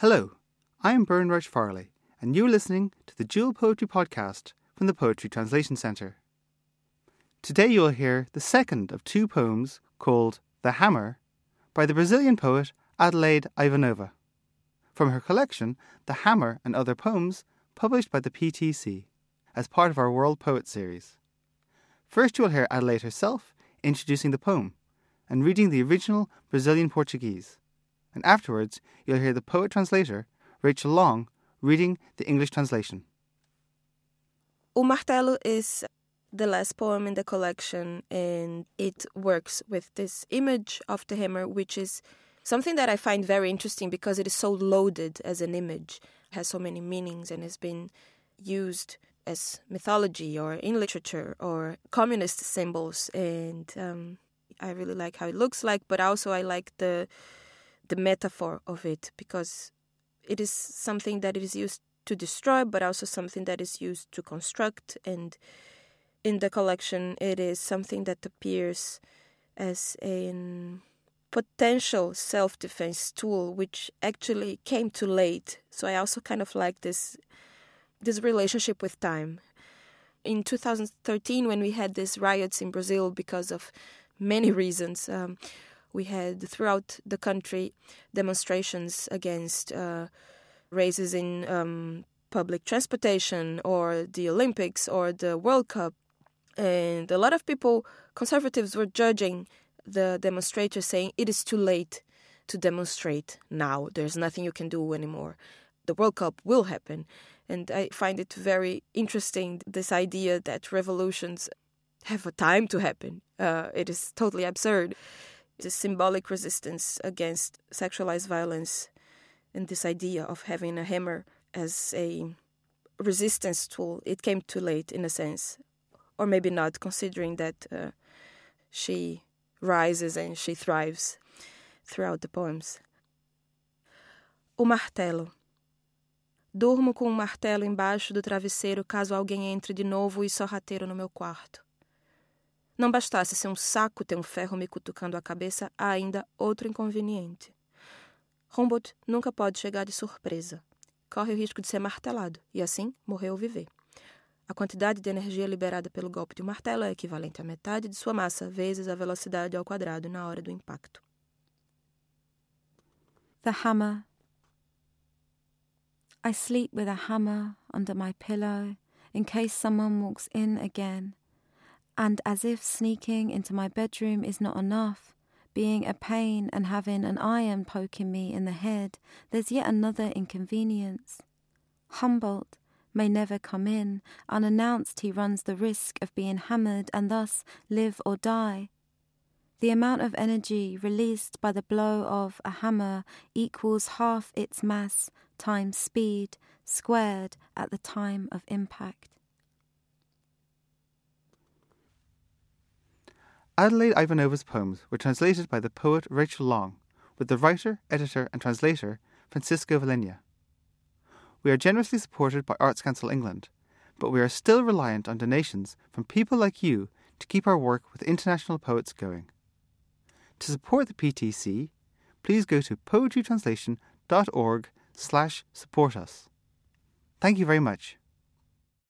Hello, I am Byrne Farley, and you're listening to the Dual Poetry Podcast from the Poetry Translation Centre. Today you'll hear the second of two poems called The Hammer by the Brazilian poet Adelaide Ivánova, from her collection The Hammer and Other Poems, published by the PTC as part of our World Poet series. First, you will hear Adelaide herself introducing the poem and reading the original Brazilian Portuguese, and afterwards, you'll hear the poet translator, Rachel Long, reading the English translation. O Martelo is the last poem in the collection, and it works with this image of the hammer, which is something that I find very interesting because it is so loaded as an image, has so many meanings, and has been used as mythology or in literature or communist symbols. And um, I really like how it looks like, but also I like the the metaphor of it because it is something that is used to destroy, but also something that is used to construct and in the collection, it is something that appears as a potential self defense tool, which actually came too late. So I also kind of like this this relationship with time. In 2013, when we had these riots in Brazil because of many reasons, um, we had throughout the country demonstrations against uh, raises in um, public transportation or the Olympics or the World Cup and a lot of people, conservatives, were judging the demonstrators, saying it is too late to demonstrate now. There's nothing you can do anymore. The World Cup will happen. And I find it very interesting this idea that revolutions have a time to happen. Uh, it is totally absurd. A symbolic resistance against sexualized violence and this idea of having a hammer as a resistance tool. It came too late, in a sense or maybe not, considering that uh, she rises and she thrives throughout the poems. O martelo. Durmo com um martelo embaixo do travesseiro caso alguém entre de novo e sorrateiro no meu quarto. Não bastasse ser um saco ter um ferro me cutucando a cabeça, há ainda outro inconveniente. Humboldt nunca pode chegar de surpresa. Corre o risco de ser martelado e assim morrer ou viver. A quantidade de energia liberada pelo golpe de um martelo é equivalente à metade de sua massa vezes a velocidade ao quadrado na hora do impacto. The hammer. I sleep with a hammer under my pillow in case someone walks in again. And as if sneaking into my bedroom is not enough, being a pain and having an iron poking me in the head, there's yet another inconvenience. Humboldt may never come in. Unannounced, he runs the risk of being hammered and thus live or die. The amount of energy released by the blow of a hammer equals half its mass times speed squared at the time of impact. Adelaide Ivánova's poems were translated by the poet Rachel Long, with the writer, editor, and translator Francisco Vilhena. We are generously supported by Arts Council England, but we are still reliant on donations from people like you to keep our work with international poets going. To support the PTC, please go to poetrytranslation.org slash support us. Thank you very much.